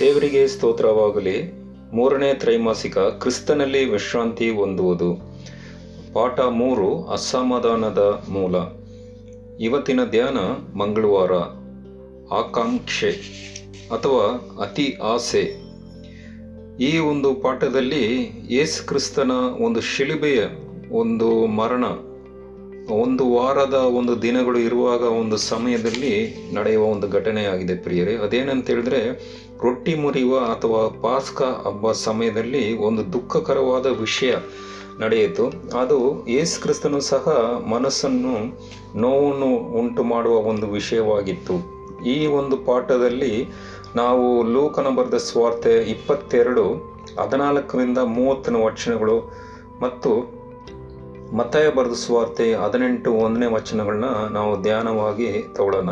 ದೇವರಿಗೆ ಸ್ತೋತ್ರವಾಗಲಿ. ಮೂರನೇ ತ್ರೈಮಾಸಿಕ ಕ್ರಿಸ್ತನಲ್ಲಿ ವಿಶ್ರಾಂತಿ ಹೊಂದುವುದು. ಪಾಠ ಮೂರು, ಅಸಮಾಧಾನದ ಮೂಲ. ಇವತ್ತಿನ ಧ್ಯಾನ ಮಂಗಳವಾರ. ಆಕಾಂಕ್ಷೆ ಅಥವಾ ಅತಿ ಆಸೆ. ಈ ಒಂದು ಪಾಠದಲ್ಲಿ ಯೇಸು ಕ್ರಿಸ್ತನ ಒಂದು ಶಿಲುಬೆಯ ಒಂದು ಮರಣ, ಒಂದು ವಾರದ ಒಂದು ದಿನಗಳು ಇರುವಾಗ ಒಂದು ಸಮಯದಲ್ಲಿ ನಡೆಯುವ ಒಂದು ಘಟನೆಯಾಗಿದೆ ಪ್ರಿಯರೇ. ಅದೇನಂತ ಹೇಳಿದ್ರೆ, ರೊಟ್ಟಿ ಮುರಿಯುವ ಅಥವಾ ಪಾಸ್ಕ ಹಬ್ಬ ಸಮಯದಲ್ಲಿ ಒಂದು ದುಃಖಕರವಾದ ವಿಷಯ ನಡೆಯಿತು. ಅದು ಯೇಸು ಕ್ರಿಸ್ತನು ಸಹ ಮನಸ್ಸನ್ನು ನೋವನ್ನು ಉಂಟು ಮಾಡುವ ಒಂದು ವಿಷಯವಾಗಿತ್ತು. ಈ ಒಂದು ಪಾಠದಲ್ಲಿ ನಾವು ಲೋಕನ ಬರೆದ ಸ್ವಾರ್ಥ ಇಪ್ಪತ್ತೆರಡು, ಹದಿನಾಲ್ಕರಿಂದ ಮೂವತ್ತನೇ ವಚನಗಳು ಮತ್ತು ಮತ್ತಾಯ ಬರೆದ ಸುವಾರ್ತೆ ಹದಿನೆಂಟು ಒಂದನೇ ವಚನಗಳನ್ನ ನಾವು ಧ್ಯಾನವಾಗಿ ತಗೊಳ್ಳೋಣ.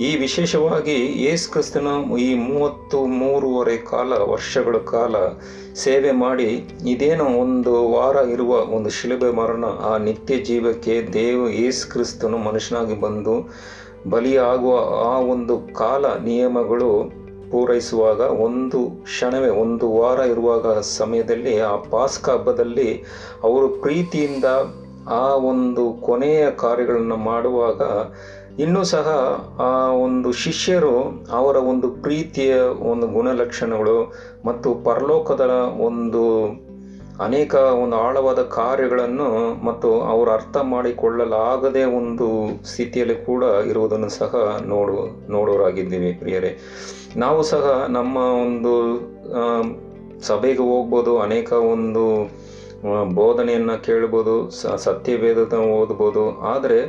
ಈ ವಿಶೇಷವಾಗಿ ಯೇಸು ಕ್ರಿಸ್ತನ ಈ ಮೂವತ್ತು ಮೂರುವರೆ ಕಾಲ, ವರ್ಷಗಳ ಕಾಲ ಸೇವೆ ಮಾಡಿ ಇದೇನೋ ಒಂದು ವಾರ ಇರುವ ಒಂದು ಶಿಲುಬೆ ಮರಣ, ಆ ನಿತ್ಯ ಜೀವಕ್ಕೆ ದೇವ ಯೇಸು ಕ್ರಿಸ್ತನು ಮನುಷ್ಯನಾಗಿ ಬಂದು ಬಲಿಯಾಗುವ ಆ ಒಂದು ಕಾಲ ನಿಯಮಗಳು ಪೂರೈಸುವಾಗ ಒಂದು ಕ್ಷಣವೇ, ಒಂದು ವಾರ ಇರುವಾಗ ಸಮಯದಲ್ಲಿ ಆ ಪಾಸ್ಕ ಹಬ್ಬದಲ್ಲಿ ಅವರು ಪ್ರೀತಿಯಿಂದ ಆ ಒಂದು ಕೊನೆಯ ಕಾರ್ಯಗಳನ್ನು ಮಾಡುವಾಗ ಇನ್ನೂ ಸಹ ಆ ಒಂದು ಶಿಷ್ಯರು ಅವರ ಒಂದು ಪ್ರೀತಿಯ ಒಂದು ಗುಣಲಕ್ಷಣಗಳು ಮತ್ತು ಪರಲೋಕದ ಒಂದು ಅನೇಕ ಒಂದು ಆಳವಾದ ಕಾರ್ಯಗಳನ್ನು ಮತ್ತು ಅವರು ಅರ್ಥ ಮಾಡಿಕೊಳ್ಳಲಾಗದೇ ಒಂದು ಸ್ಥಿತಿಯಲ್ಲಿ ಕೂಡ ಇರುವುದನ್ನು ಸಹ ನೋಡು, ನೋಡೋರಾಗಿದ್ದೀವಿ ಪ್ರಿಯರೇ. ನಾವು ಸಹ ನಮ್ಮ ಒಂದು ಸಭೆಗೆ ಹೋಗ್ಬೋದು, ಅನೇಕ ಒಂದು ಬೋಧನೆಯನ್ನು ಕೇಳ್ಬೋದು ಸತ್ಯವೇದ ಓದ್ಬೋದು. ಆದರೆ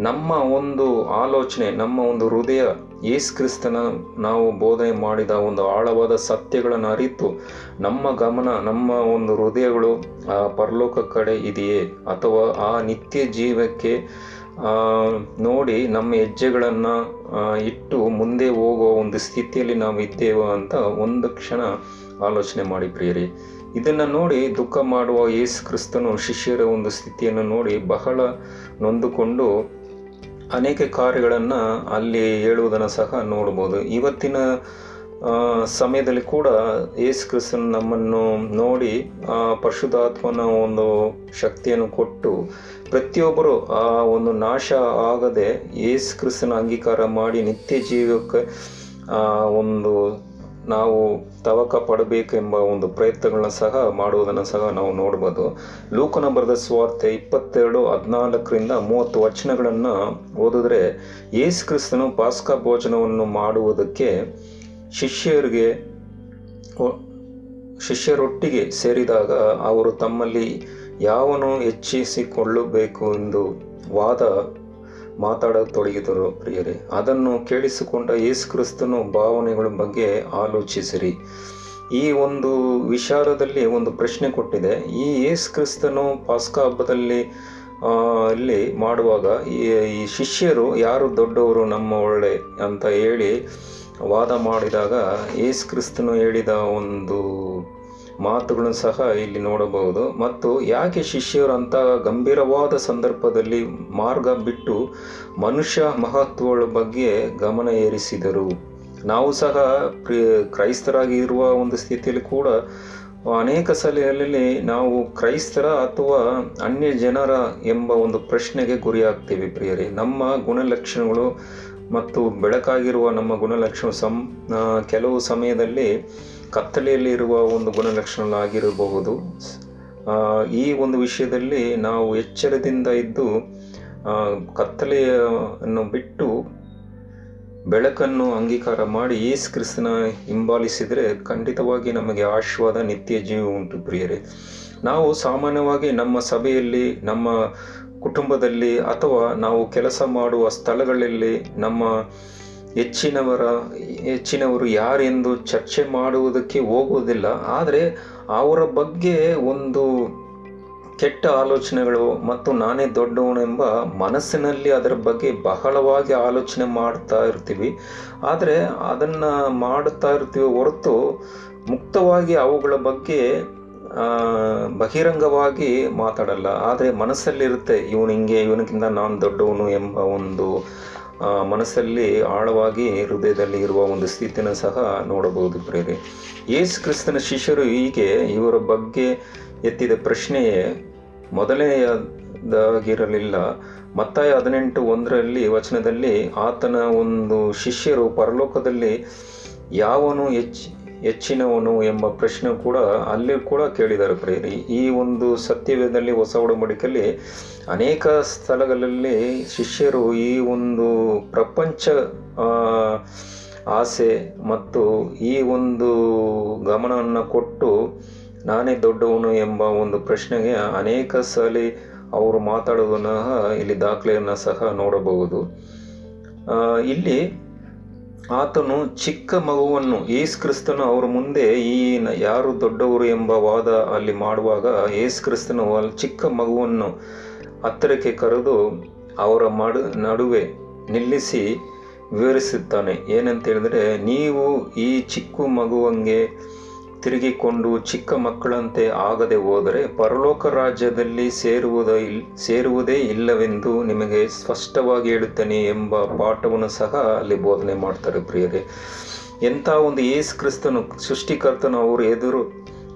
ನಮ್ಮ ಒಂದು ಆಲೋಚನೆ, ನಮ್ಮ ಒಂದು ಹೃದಯ ಯೇಸು ಕ್ರಿಸ್ತನ ನಾವು ಬೋಧನೆ ಮಾಡಿದ ಒಂದು ಆಳವಾದ ಸತ್ಯಗಳನ್ನು ಅರಿತು ನಮ್ಮ ಗಮನ, ನಮ್ಮ ಒಂದು ಹೃದಯಗಳು ಆ ಪರಲೋಕ ಕಡೆ ಇದೆಯೇ? ಅಥವಾ ಆ ನಿತ್ಯ ಜೀವಕ್ಕೆ ನೋಡಿ ನಮ್ಮ ಹೆಜ್ಜೆಗಳನ್ನು ಇಟ್ಟು ಮುಂದೆ ಹೋಗುವ ಒಂದು ಸ್ಥಿತಿಯಲ್ಲಿ ನಾವು ಇದ್ದೇವೆ ಅಂತ ಒಂದು ಕ್ಷಣ ಆಲೋಚನೆ ಮಾಡಿ ಪ್ರಿಯರಿ. ಇದನ್ನು ನೋಡಿ ದುಃಖ ಮಾಡುವ ಯೇಸು ಕ್ರಿಸ್ತನು ಶಿಷ್ಯರ ಒಂದು ಸ್ಥಿತಿಯನ್ನು ನೋಡಿ ಬಹಳ ನೊಂದುಕೊಂಡು ಅನೇಕ ಕಾರ್ಯಗಳನ್ನು ಅಲ್ಲಿ ಹೇಳುವುದನ್ನು ಸಹ ನೋಡ್ಬೋದು ಇವತ್ತಿನ ಸಮಯದಲ್ಲಿ ಕೂಡ ಯೇಸು ಕ್ರಿಸ್ತನ್ ನಮ್ಮನ್ನು ನೋಡಿ ಆ ಪಶುಧಾತ್ಮನ ಒಂದು ಶಕ್ತಿಯನ್ನು ಕೊಟ್ಟು ಪ್ರತಿಯೊಬ್ಬರು ಆ ಒಂದು ನಾಶ ಆಗದೆ ಯೇಸು ಕ್ರಿಸ್ತನ ಅಂಗೀಕಾರ ಮಾಡಿ ನಿತ್ಯ ಜೀವಕ್ಕೆ ಒಂದು ನಾವು ತವಕ ಪಡಬೇಕೆಂಬ ಒಂದು ಪ್ರಯತ್ನಗಳನ್ನ ಸಹ ಮಾಡುವುದನ್ನು ಸಹ ನಾವು ನೋಡ್ಬೋದು. ಲೂಕನ ಬರೆದ ಸ್ವಾರ್ಥ ಇಪ್ಪತ್ತೆರಡು, ಹದಿನಾಲ್ಕರಿಂದ ಮೂವತ್ತು ವಚನಗಳನ್ನು ಓದಿದ್ರೆ ಯೇಸು ಕ್ರಿಸ್ತನು ಪಾಸ್ಕ ಭೋಜನವನ್ನು ಮಾಡುವುದಕ್ಕೆ ಶಿಷ್ಯರಿಗೆ ಶಿಷ್ಯರೊಟ್ಟಿಗೆ ಸೇರಿದಾಗ ಅವರು ತಮ್ಮಲ್ಲಿ ಯಾವನು ಹೆಚ್ಚಿಸಿಕೊಳ್ಳಬೇಕು ಎಂದು ವಾದ ಮಾತಾಡತೊಡಗಿದರು ಪ್ರಿಯರೇ, ಅದನ್ನು ಕೇಳಿಸಿಕೊಂಡ ಯೇಸು ಕ್ರಿಸ್ತನು ಭಾವನೆಗಳ ಬಗ್ಗೆ ಆಲೋಚಿಸಿರಿ. ಈ ಒಂದು ವಿಚಾರದಲ್ಲಿ ಒಂದು ಪ್ರಶ್ನೆ ಕೊಟ್ಟಿದೆ. ಈ ಯೇಸು ಪಾಸ್ಕ ಹಬ್ಬದಲ್ಲಿ ಅಲ್ಲಿ ಮಾಡುವಾಗ ಈ ಶಿಷ್ಯರು ಯಾರು ದೊಡ್ಡವರು, ನಮ್ಮ ಒಳ್ಳೆ ಅಂತ ಹೇಳಿ ವಾದ ಮಾಡಿದಾಗ ಯೇಸು ಕ್ರಿಸ್ತನು ಹೇಳಿದ ಒಂದು ಮಾತುಗಳನ್ನು ಸಹ ಇಲ್ಲಿ ನೋಡಬಹುದು. ಮತ್ತು ಯಾಕೆ ಶಿಷ್ಯರು ಅಂತಹ ಗಂಭೀರವಾದ ಸಂದರ್ಭದಲ್ಲಿ ಮಾರ್ಗ ಬಿಟ್ಟು ಮನುಷ್ಯ ಮಹತ್ವಗಳ ಬಗ್ಗೆ ಗಮನ ಏರಿಸಿದರು. ನಾವು ಸಹ ಕ್ರೈಸ್ತರಾಗಿ ಇರುವ ಒಂದು ಸ್ಥಿತಿಯಲ್ಲಿ ಕೂಡ ಅನೇಕ ಸಲಹೆಯಲ್ಲಿ ನಾವು ಕ್ರೈಸ್ತರ ಅಥವಾ ಅನ್ಯ ಜನರ ಎಂಬ ಒಂದು ಪ್ರಶ್ನೆಗೆ ಗುರಿಯಾಗ್ತೀವಿ ಪ್ರಿಯರೇ. ನಮ್ಮ ಗುಣಲಕ್ಷಣಗಳು ಮತ್ತು ಬೆಳಕಾಗಿರುವ ನಮ್ಮ ಗುಣಲಕ್ಷಣ ಸಂ ಕೆಲವು ಸಮಯದಲ್ಲಿ ಕತ್ತಲೆಯಲ್ಲಿ ಇರುವ ಒಂದು ಗುಣಲಕ್ಷಣಗಳಾಗಿರಬಹುದು. ಈ ಒಂದು ವಿಷಯದಲ್ಲಿ ನಾವು ಎಚ್ಚರದಿಂದ ಇದ್ದು ಕತ್ತಲೆಯನ್ನು ಬಿಟ್ಟು ಬೆಳಕನ್ನು ಅಂಗೀಕಾರ ಮಾಡಿ ಈ ಕ್ರಿಸ್ತನ ಹಿಂಬಾಲಿಸಿದರೆ ಖಂಡಿತವಾಗಿ ನಮಗೆ ಆಶೀರ್ವಾದ, ನಿತ್ಯ ಜೀವ ಉಂಟು ಪ್ರಿಯರೇ. ನಾವು ಸಾಮಾನ್ಯವಾಗಿ ನಮ್ಮ ಸಭೆಯಲ್ಲಿ, ನಮ್ಮ ಕುಟುಂಬದಲ್ಲಿ ಅಥವಾ ನಾವು ಕೆಲಸ ಮಾಡುವ ಸ್ಥಳಗಳಲ್ಲಿ ನಮ್ಮ ಹೆಚ್ಚಿನವರ, ಹೆಚ್ಚಿನವರು ಯಾರೆಂದು ಚರ್ಚೆ ಮಾಡುವುದಕ್ಕೆ ಹೋಗುವುದಿಲ್ಲ. ಆದರೆ ಅವರ ಬಗ್ಗೆ ಒಂದು ಕೆಟ್ಟ ಆಲೋಚನೆಗಳು ಮತ್ತು ನಾನೇ ದೊಡ್ಡವನೆಂಬ ಮನಸ್ಸಿನಲ್ಲಿ ಅದರ ಬಗ್ಗೆ ಬಹಳವಾಗಿ ಆಲೋಚನೆ ಮಾಡ್ತಾ ಇರ್ತೀವಿ. ಆದರೆ ಅದನ್ನು ಮಾಡುತ್ತಾ ಇರ್ತೀವಿ ಹೊರತು ಮುಕ್ತವಾಗಿ ಅವುಗಳ ಬಗ್ಗೆ ಬಹಿರಂಗವಾಗಿ ಮಾತಾಡಲ್ಲ. ಆದರೆ ಮನಸ್ಸಲ್ಲಿರುತ್ತೆ, ಇವನು ಹಿಂಗೆ, ಇವನಿಗಿಂತ ನಾನು ದೊಡ್ಡವನು ಎಂಬ ಒಂದು ಮನಸ್ಸಲ್ಲಿ ಆಳವಾಗಿ ಹೃದಯದಲ್ಲಿ ಇರುವ ಒಂದು ಸ್ಥಿತಿನ ಸಹ ನೋಡಬಹುದು ಪ್ರೇರಿ ಯೇಸು ಕ್ರಿಸ್ತನ ಶಿಷ್ಯರು ಹೀಗೆ ಇವರ ಬಗ್ಗೆ ಎತ್ತಿದ ಪ್ರಶ್ನೆಯೇ ಮೊದಲನೆಯದಾಗಿರಲಿಲ್ಲ. ಮತ್ತಾಯ ಹದಿನೆಂಟು ಒಂದರಲ್ಲಿ ವಚನದಲ್ಲಿ, ಆತನ ಒಂದು ಶಿಷ್ಯರು ಪರಲೋಕದಲ್ಲಿ ಯಾವನು ಹೆಚ್ಚು ಹೆಚ್ಚಿನವನು ಎಂಬ ಪ್ರಶ್ನೆ ಕೂಡ ಅಲ್ಲಿ ಕೂಡ ಕೇಳಿದ್ದಾರೆ ಪ್ರೇರಿ ಈ ಒಂದು ಸತ್ಯವೇದಲ್ಲಿ ಹೊಸ ಒಡಂಬಡಿಕೆಯಲ್ಲಿ ಅನೇಕ ಸ್ಥಳಗಳಲ್ಲಿ ಶಿಷ್ಯರು ಈ ಒಂದು ಪ್ರಪಂಚ ಆಸೆ ಮತ್ತು ಈ ಒಂದು ಗಮನವನ್ನು ಕೊಟ್ಟು ನಾನೇ ದೊಡ್ಡವನು ಎಂಬ ಒಂದು ಪ್ರಶ್ನೆಗೆ ಅನೇಕ ಸಲ ಅವರು ಮಾತಾಡೋದನ್ನು ಇಲ್ಲಿ ದಾಖಲೆಯನ್ನು ಸಹ ನೋಡಬಹುದು. ಇಲ್ಲಿ ಆತನು ಚಿಕ್ಕ ಮಗುವನ್ನು ಕ್ರಿಸ್ತನು ಅವರ ಮುಂದೆ ಈ ಯಾರು ದೊಡ್ಡವರು ಎಂಬ ವಾದ ಅಲ್ಲಿ ಮಾಡುವಾಗ ಕ್ರಿಸ್ತನು ಅಲ್ಲಿ ಚಿಕ್ಕ ಮಗುವನ್ನು ಹತ್ತಿರಕ್ಕೆ ಕರೆದು ಅವರ ಮಡು, ನಡುವೆ ನಿಲ್ಲಿಸಿ ವಿವರಿಸುತ್ತಾನೆ. ಏನಂತ ಹೇಳಿದ್ರೆ, ನೀವು ಈ ಚಿಕ್ಕ ಮಗುವಂಗೆ ತಿರುಗಿಕೊಂಡು ಚಿಕ್ಕ ಮಕ್ಕಳಂತೆ ಆಗದೆ ಹೋದರೆ ಪರಲೋಕ ರಾಜ್ಯದಲ್ಲಿ ಸೇರುವುದ ಸೇರುವುದೇ ಇಲ್ಲವೆಂದು ನಿಮಗೆ ಸ್ಪಷ್ಟವಾಗಿ ಹೇಳುತ್ತೇನೆ ಎಂಬ ಪಾಠವನ್ನು ಸಹ ಅಲ್ಲಿ ಬೋಧನೆ ಮಾಡ್ತಾರೆ ಪ್ರಿಯರೇ. ಎಂಥ ಒಂದು ಯೇಸು ಕ್ರಿಸ್ತನು, ಸೃಷ್ಟಿಕರ್ತನು ಅವರು ಎದುರು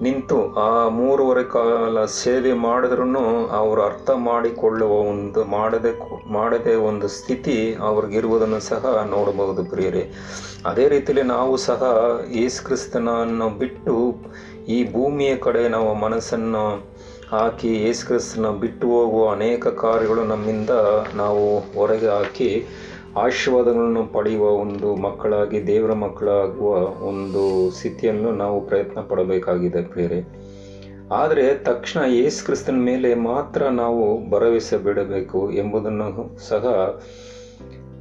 ನಿಂತು ಆ ಮೂರುವರೆ ಕಾಲ ಸೇವೆ ಮಾಡಿದ್ರೂ ಅವರು ಅರ್ಥ ಮಾಡಿಕೊಳ್ಳುವ ಒಂದು ಮಾಡದೆ ಮಾಡದೆ ಒಂದು ಸ್ಥಿತಿ ಅವ್ರಿಗಿರುವುದನ್ನು ಸಹ ನೋಡಬಹುದು ಪ್ರಿಯರೇ. ಅದೇ ರೀತಿಯಲ್ಲಿ ನಾವು ಸಹ ಯೇಸು ಕ್ರಿಸ್ತನನ್ನು ಬಿಟ್ಟು ಈ ಭೂಮಿಯ ಕಡೆ ನಾವು ಮನಸ್ಸನ್ನು ಹಾಕಿ ಯೇಸು ಕ್ರಿಸ್ತನ ಬಿಟ್ಟು ಹೋಗುವ ಅನೇಕ ಕಾರ್ಯಗಳು ನಮ್ಮಿಂದ ನಾವು ಹೊರಗೆ ಹಾಕಿ ಆಶೀರ್ವಾದಗಳನ್ನು ಪಡೆಯುವ ಒಂದು ಮಕ್ಕಳಾಗಿ, ದೇವರ ಮಕ್ಕಳಾಗುವ ಒಂದು ಸ್ಥಿತಿಯನ್ನು ನಾವು ಪ್ರಯತ್ನ ಪಡಬೇಕಾಗಿದೆ ಬೇರೆ ಆದರೆ ತಕ್ಷಣ ಯೇಸು ಕ್ರಿಸ್ತನ ಮೇಲೆ ಮಾತ್ರ ನಾವು ಭರವಸೆ ಬಿಡಬೇಕು ಎಂಬುದನ್ನು ಸಹ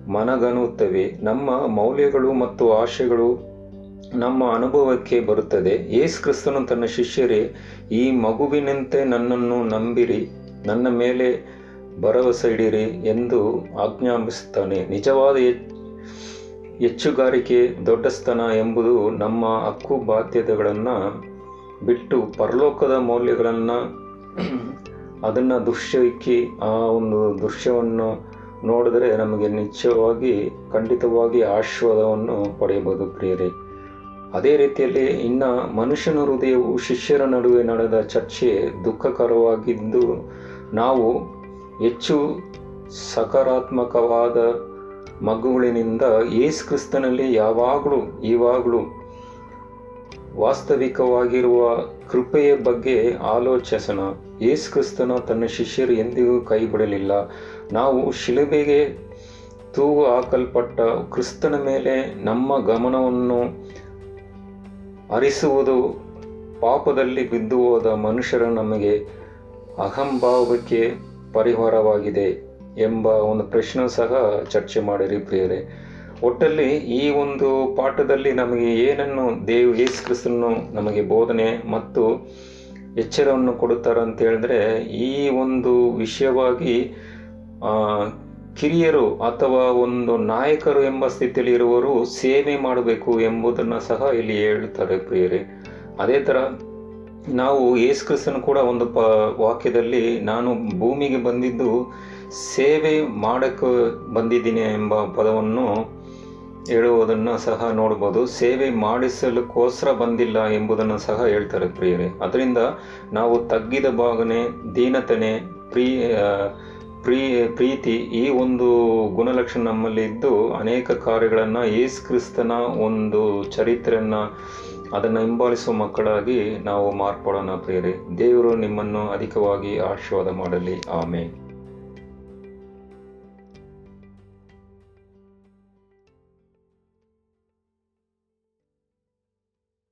ಮನಗನ್ನುತ್ತವೆ. ನಮ್ಮ ಮೌಲ್ಯಗಳು ಮತ್ತು ಆಶೆಗಳು ನಮ್ಮ ಅನುಭವಕ್ಕೆ ಬರುತ್ತದೆ. ಯೇಸು ಕ್ರಿಸ್ತನು ತನ್ನ ಶಿಷ್ಯರೇ, ಈ ಮಗುವಿನಂತೆ ನನ್ನನ್ನು ನಂಬಿರಿ. ನನ್ನ ಮೇಲೆ ಭರವಸೆ ಇಡಿರಿ ಎಂದು ಆಜ್ಞಾಪಿಸುತ್ತಾನೆ. ನಿಜವಾದ ಹೆಚ್- ಹೆಚ್ಚುಗಾರಿಕೆ ದೊಡ್ಡಸ್ತನ ಎಂಬುದು ನಮ್ಮ ಹಕ್ಕು ಬಾಧ್ಯತೆಗಳನ್ನು ಬಿಟ್ಟು ಪರಲೋಕದ ಮೌಲ್ಯಗಳನ್ನು ಅದನ್ನು ದೃಶ್ಯಕ್ಕೆ ಆ ಒಂದು ದೃಶ್ಯವನ್ನು ನೋಡಿದರೆ ನಮಗೆ ನಿಶ್ಚಯವಾಗಿ ಖಂಡಿತವಾಗಿ ಆಶೀರ್ವಾದವನ್ನು ಪಡೆಯಬಹುದು ಪ್ರಿಯರೇ. ಅದೇ ರೀತಿಯಲ್ಲಿ ಇನ್ನು ಮನುಷ್ಯನ ಹೃದಯವು ಶಿಷ್ಯರ ನಡುವೆ ನಡೆದ ಚರ್ಚೆ ದುಃಖಕರವಾಗಿದ್ದು ನಾವು ಹೆಚ್ಚು ಸಕಾರಾತ್ಮಕವಾದ ಮಗುಗಳಿನಿಂದ ಯೇಸು ಕ್ರಿಸ್ತನಲ್ಲಿ ಯಾವಾಗಲೂ ಇವಾಗಲೂ ವಾಸ್ತವಿಕವಾಗಿರುವ ಕೃಪೆಯ ಬಗ್ಗೆ ಆಲೋಚಿಸೋಣ. ಯೇಸು ಕ್ರಿಸ್ತನ ತನ್ನ ಶಿಷ್ಯರು ಎಂದಿಗೂ ಕೈ ಬಿಡಲಿಲ್ಲ ನಾವು ಶಿಲುಬೆಗೆ ತೂಗು ಹಾಕಲ್ಪಟ್ಟ ಕ್ರಿಸ್ತನ ಮೇಲೆ ನಮ್ಮ ಗಮನವನ್ನು ಹರಿಸುವುದು ಪಾಪದಲ್ಲಿ ಬಿದ್ದು ಹೋದ ಮನುಷ್ಯರ ನಮಗೆ ಅಹಂಭಾವಕ್ಕೆ ಪರಿಹಾರವಾಗಿದೆ ಎಂಬ ಒಂದು ಪ್ರಶ್ನೆ ಸಹ ಚರ್ಚೆ ಮಾಡಿರಿ ಪ್ರಿಯರೇ. ಒಟ್ಟಲ್ಲಿ ಈ ಒಂದು ಪಾಠದಲ್ಲಿ ನಮಗೆ ಏನನ್ನು ದೇವ್ ಯೇಸು ಕ್ರಿಸ್ತನು ನಮಗೆ ಬೋಧನೆ ಮತ್ತು ಎಚ್ಚರವನ್ನು ಕೊಡುತ್ತಾರೆ ಅಂತ ಹೇಳಿದ್ರೆ, ಈ ಒಂದು ವಿಷಯವಾಗಿ ಕಿರಿಯರು ಅಥವಾ ಒಂದು ನಾಯಕರು ಎಂಬ ಸ್ಥಿತಿಯಲ್ಲಿ ಇರುವವರು ಸೇವೆ ಮಾಡಬೇಕು ಎಂಬುದನ್ನು ಸಹ ಇಲ್ಲಿ ಹೇಳ್ತಾರೆ ಪ್ರಿಯರೇ. ಅದೇ ಥರ ನಾವು ಯೇಸುಕ್ರಿಸ್ತನು ಕೂಡ ಒಂದು ಪ ವಾಕ್ಯದಲ್ಲಿ ನಾನು ಭೂಮಿಗೆ ಬಂದಿದ್ದು ಸೇವೆ ಮಾಡಕ್ಕೆ ಬಂದಿದ್ದೀನಿ ಎಂಬ ಪದವನ್ನು ಹೇಳುವುದನ್ನು ಸಹ ನೋಡ್ಬೋದು ಸೇವೆ ಮಾಡಿಸಲಿಕ್ಕೋಸ್ಕರ ಬಂದಿಲ್ಲ ಎಂಬುದನ್ನು ಸಹ ಹೇಳ್ತಾರೆ ಪ್ರಿಯರೇ. ಅದರಿಂದ ನಾವು ತಗ್ಗಿದ ಭಾಗನೆ, ದೀನತನೆ, ಪ್ರೀ ಪ್ರೀ, ಪ್ರೀತಿ ಈ ಒಂದು ಗುಣಲಕ್ಷಣ ನಮ್ಮಲ್ಲಿ ಇದ್ದು ಅನೇಕ ಕಾರ್ಯಗಳನ್ನು ಯೇಸು ಕ್ರಿಸ್ತನ ಒಂದು ಚರಿತ್ರೆಯನ್ನು ಅದನ್ನು ಹಿಂಬಾಲಿಸುವ ಮಕ್ಕಳಾಗಿ ನಾವು ಮಾರ್ಪಡೋಣ ಪ್ರಿಯರೇ. ದೇವರು ನಿಮ್ಮನ್ನು ಅಧಿಕವಾಗಿ ಆಶೀರ್ವಾದ ಮಾಡಲಿ. ಆಮೇಲೆ